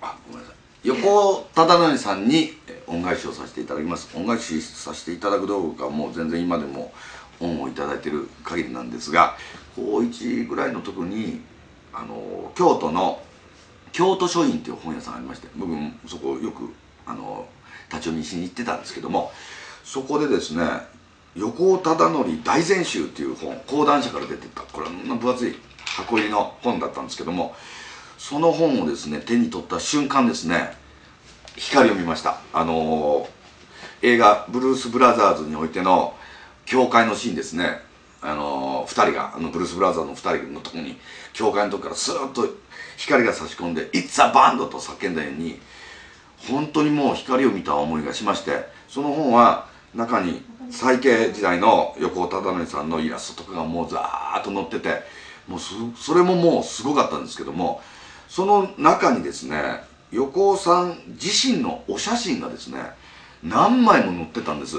あごめんなさい。横尾忠則さんに恩返しをさせていただきます。恩返しさせていただくどうかもう全然今でも恩をいただいてる限りなんですが高1ぐらいの時にあの京都の京都書院っていう本屋さんありまして僕もそこよくあの立ち読みしに行ってたんですけどもそこでですね横尾忠則大全集っていう本講談社から出てたこれんな分厚い箱入りの本だったんですけどもその本をですね手に取った瞬間ですね光を見ましたあのー、映画「ブルース・ブラザーズ」においての教会のシーンですねあのー、2人があのブルース・ブラザーズの2人のとこに教会のとこからスーッと光が差し込んで「It's a band!」と叫んだように本当にもう光を見た思いがしましてその本は中に最慶時代の横尾忠則さんのイラストとかがもうザーッと載っててもうそれももうすごかったんですけどもその中にですね横尾さん自身のお写真がですね何枚も載ってたんです。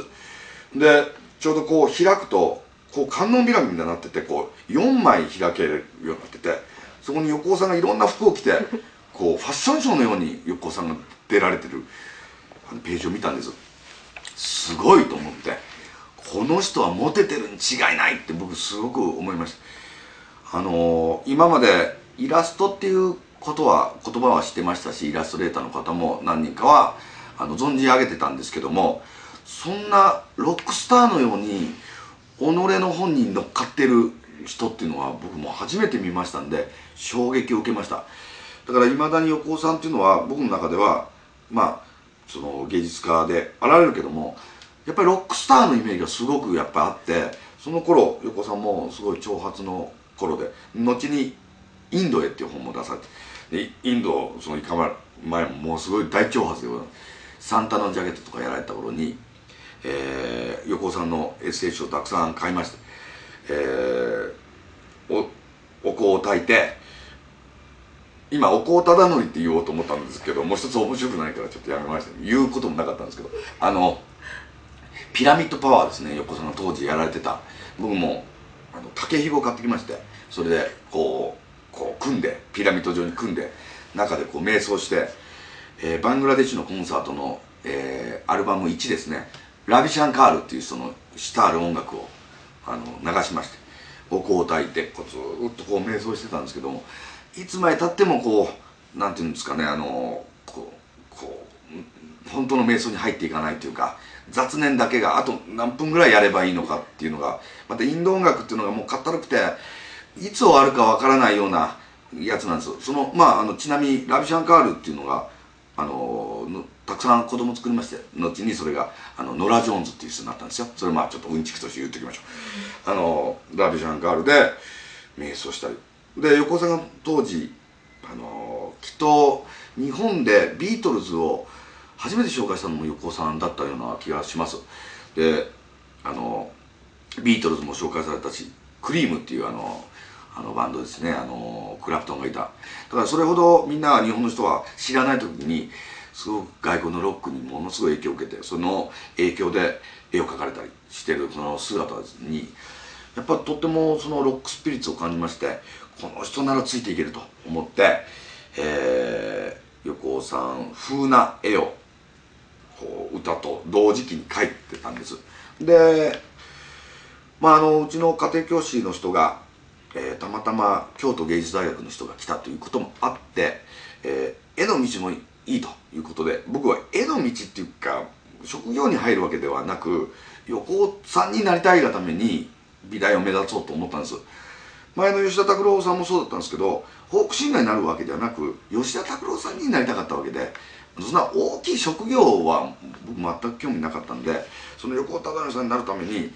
でちょうどこう開くとこう観音開きみたいになっててこう4枚開けるようになっててそこに横尾さんがいろんな服を着て こうファッションショーのように横尾さんが出られてるページを見たんです。すごいと思ってこの人はモテてるに違いないって僕すごく思いました。あのー、今までイラストっていうことは言葉は知ってましたしイラストレーターの方も何人かはあの存じ上げてたんですけどもそんなロックスターのように己の本に乗っかってる人っていうのは僕も初めて見ましたんで衝撃を受けました。だからいまだに横尾さんっていうのは僕の中ではまあその芸術家であられるけどもやっぱりロックスターのイメージがすごくやっぱあってその頃横尾さんもすごい長髪の頃で後に「インドへ」っていう本も出されてでインドその行か前ももうすごい大長髪でサンタのジャケットとかやられた頃に、えー、横尾さんのエッセイ集をたくさん買いまして、えー、おお香を炊いて今お香忠則って言おうと思ったんですけどもう一つ面白くないからちょっとやめました、ね、言うこともなかったんですけどあのピラミッドパワーですね横尾さんが当時やられてた。僕もあの竹ひご買ってきましてそれでこうこう組んでピラミッド状に組んで中でこう瞑想して、えー、バングラデシュのコンサートの、えー、アルバム1ですね。ラビシャンカールっていうそのしたある音楽をあの流しましてお香を焚いてこうずっとこう瞑想してたんですけどもいつまでたってもこうなんていうんですかねあのこうこう本当の瞑想に入っていかないというか雑念だけがあと何分ぐらいやればいいのかっていうのがまたインド音楽っていうのがもうかったるくていつ終わるかわからないようなやつなんですそのまああのちなみにラビシャンカールっていうのがあのたくさん子供作りまして後にそれがあのノラ・ジョーンズっていう人になったんですよ。それまあちょっとうんちくとして言っておきましょう。あのラビシャンカールで瞑想したり。で横尾さんが当時あのきっと日本でビートルズを初めて紹介したのも横尾さんだったような気がします。であのビートルズも紹介されたしクリームっていうあのあのバンドですね。あのクラプトンがいた。だからそれほどみんな日本の人は知らない時にすごく外国のロックにものすごい影響を受けてその影響で絵を描かれたりしてるその姿にやっぱとってもそのロックスピリッツを感じましてこの人ならついていけると思って、えー、横尾さん風な絵をこう歌と同時期に描いてたんです。でまああのうちの家庭教師の人がえー、たまたま京都芸術大学の人が来たということもあって、えー、絵の道もいいということで僕は絵の道っていうか職業に入るわけではなく横尾さんになりたいがために美大を目指そうと思ったんです。前の吉田拓郎さんもそうだったんですけどフォークシンガーになるわけではなく吉田拓郎さんになりたかったわけでそんな大きい職業は僕全く興味なかったんでその横尾忠則さんになるために、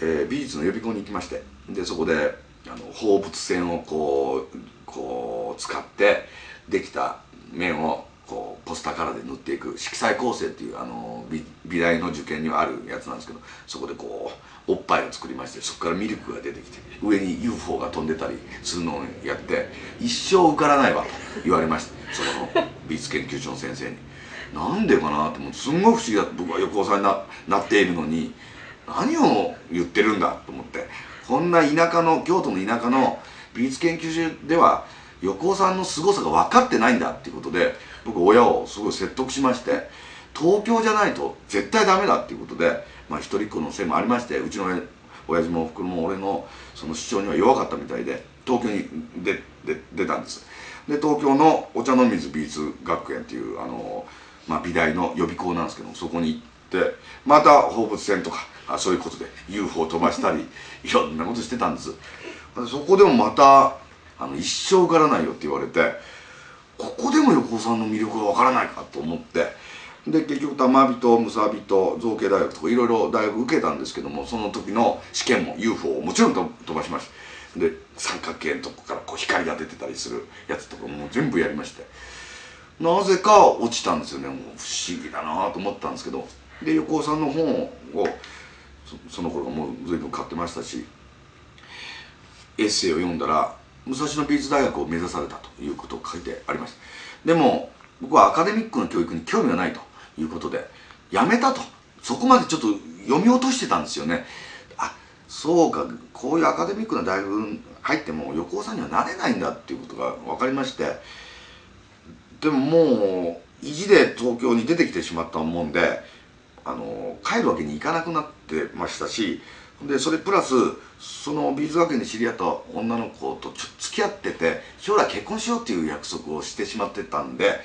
えー、美術の予備校に行きましてでそこであの放物線をこうこう使ってできた面をこうポスターカラーで塗っていく色彩構成っていうあの美美大の受験にはあるやつなんですけどそこでこうおっぱいを作りましてそこからミルクが出てきて上に UFO が飛んでたりするのをやって一生受からないわと言われましてそこの美術研究所の先生に。なんでかなってもうすんごい不思議だ僕は横尾さんにななっているのに何を言ってるんだと思ってこんな田舎の京都の田舎の美術研究所では横尾さんの凄さが分かってないんだっていうことで僕親をすごい説得しまして東京じゃないと絶対ダメだっていうことで、まあ、一人っ子のせいもありましてうちの親父もおふくろも俺のその主張には弱かったみたいで東京に出出たんです。で東京のお茶の水美術学園っていうあの、まあ、美大の予備校なんですけどそこに行ってまた放物線とかあそういうことで UFO 飛ばしたり いろんなことしてたんです。そこでもまたあの一生受からないよって言われてここでも横尾さんの魅力がわからないかと思ってで結局玉人むさびと造形大学とかいろいろ大学受けたんですけどもその時の試験も UFO をもちろん飛ばしました。で三角形のとこからこう光が出てたりするやつとかも全部やりまして。なぜか落ちたんですよね。もう不思議だなと思ったんですけど。で横尾さんの本をその頃もう随分買ってましたしエッセイを読んだら武蔵野美術大学を目指されたということを書いてありました。でも僕はアカデミックの教育に興味がないということでやめたと。そこまでちょっと読み落としてたんですよね。あそうかこういうアカデミックな大学入っても横尾さんにはなれないんだっていうことが分かりましてでももう意地で東京に出てきてしまったもんであの帰るわけにいかなくなってましたしでそれプラスその美術学園で知り合った女の子と付き合ってて将来結婚しようっていう約束をしてしまってたんで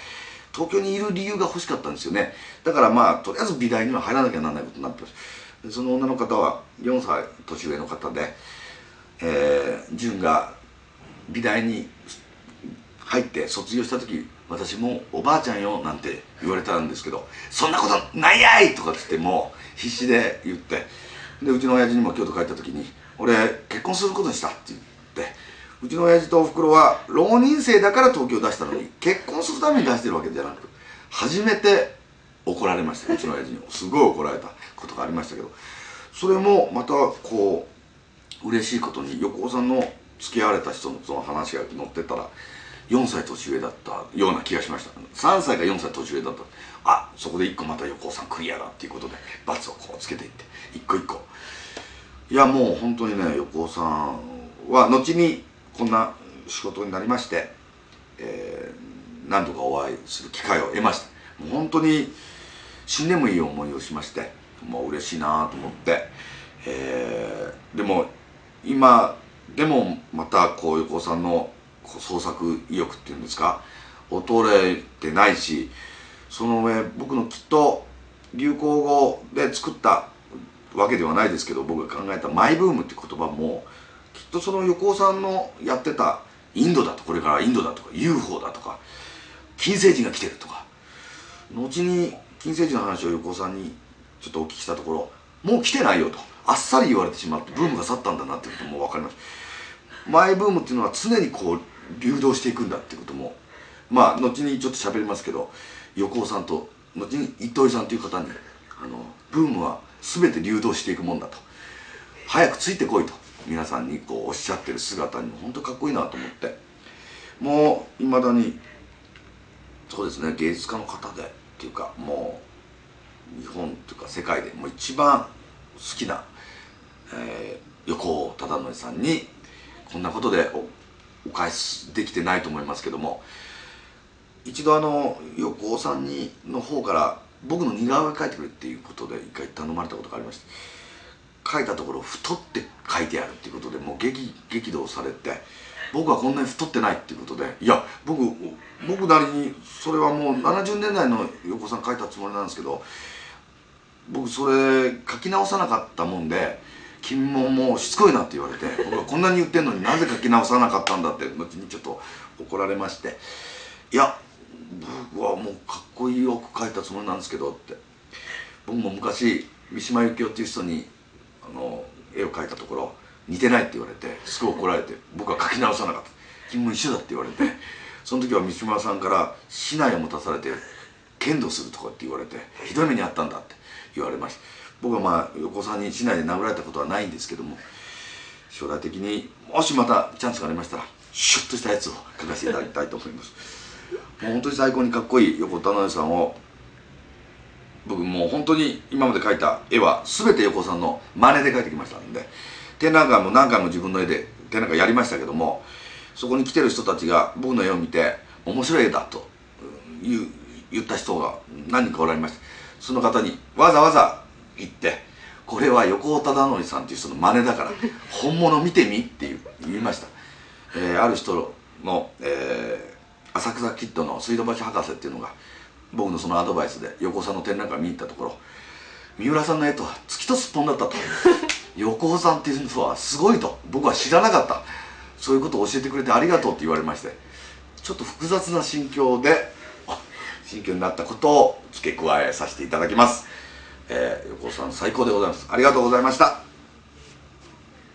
東京にいる理由が欲しかったんですよね。だからまあとりあえず美大には入らなきゃならないことになってますその女の方は4歳年上の方で、えー、純が美大に入って卒業した時私もおばあちゃんよなんて言われたんですけどそんなことないやい！とかっつってもう必死で言ってでうちの親父にも京都帰った時に俺結婚することにしたって言ってうちの親父とおふくろは浪人生だから東京出したのに結婚するために出してるわけじゃなく初めて怒られましたうちの親父に。すごい怒られたことがありましたけどそれもまたこう嬉しいことに横尾さんの付き合われた人のその話が載ってたら4歳年上だったような気がしました。3歳か4歳年上だった。あそこで1個また横尾さんクリアだっていうことで罰をこうつけていって一個一個。いやもう本当にね横尾さんは後にこんな仕事になりまして、えー、何度かお会いする機会を得ました。もう本当に死んでもいい思いをしましてもう嬉しいなと思って、えー、でも今でもまたこう横尾さんの創作意欲っていうんですか？衰えてないしその上僕のきっと流行語で作ったわけではないですけど僕が考えたマイブームって言葉もきっとその横尾さんのやってたインドだとこれからインドだとか UFO だとか金星人が来てるとか後に金星人の話を横尾さんにちょっとお聞きしたところもう来てないよとあっさり言われてしまってブームが去ったんだなってことも分かりましたマイブームっていうのは常にこう流動していくんだってことも。まあ後にちょっと喋りますけど横尾さんと後に糸井さんという方にあのブームは全て流動していくもんだと。早くついてこいと皆さんにこうおっしゃってる姿にも本当かっこいいなと思って。もういまだにそうですね芸術家の方でっていうかもう日本というか世界でもう一番好きな、えー、横尾忠則さんにこんなことでお返しできてないと思いますけども一度あの横尾さんにの方から僕の似顔絵描いてくれっていうことで一回頼まれたことがありまして書いたところ太って書いてあるっていうことでもう激激怒されて僕はこんなに太ってないっていうことでいや僕僕なりにそれはもう70年代の横尾さん書いたつもりなんですけど僕それ書き直さなかったもんで君ももうしつこいなって言われて 僕はこんなに言ってんのになぜ書き直さなかったんだって後にちょっと怒られまして。いや僕はもうかっこいいよく書いたつもりなんですけどって。僕も昔三島由紀夫っていう人にあの絵を描いたところ似てないって言われてすごい怒られて僕は書き直さなかった君も一緒だって言われてその時は三島さんから竹刀を持たされて剣道するとかって言われてひどい目にあったんだって言われました。僕はまあ横さんに竹刀で殴られたことはないんですけども将来的にもしまたチャンスがありましたらシュッとしたやつを描かせていただきたいと思います。もう本当に最高にかっこいい横田直さんを僕もう本当に今まで描いた絵は全て横尾さんの真似で描いてきましたんで展覧会も何回も自分の絵で展覧会やりましたけどもそこに来てる人たちが僕の絵を見て面白い絵だと言った人が何人かおられましてその方にわざわざ行ってこれは横尾忠則さんっていう人の真似だから 本物見てみって言いました、えー、ある人の、えー、浅草キッドの水道橋博士っていうのが僕のそのアドバイスで横尾さんの展覧会見に行ったところ三浦さんの絵とは月とすっぽんだったと。横尾さんっていうのはすごいと。僕は知らなかった。そういうことを教えてくれてありがとうって言われましてちょっと複雑な心境で心境になったことを付け加えさせていただきます、えー、横尾さん最高でございます。ありがとうございました。